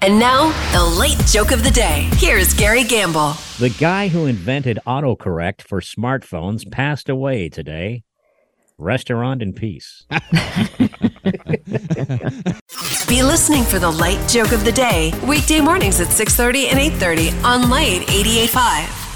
And now, the late joke of the day. Here's Gary Gamble. The guy who invented autocorrect for smartphones passed away today. Restaurant in peace. Be listening for the late joke of the day weekday mornings at 6:30 and 8:30 on Light 885.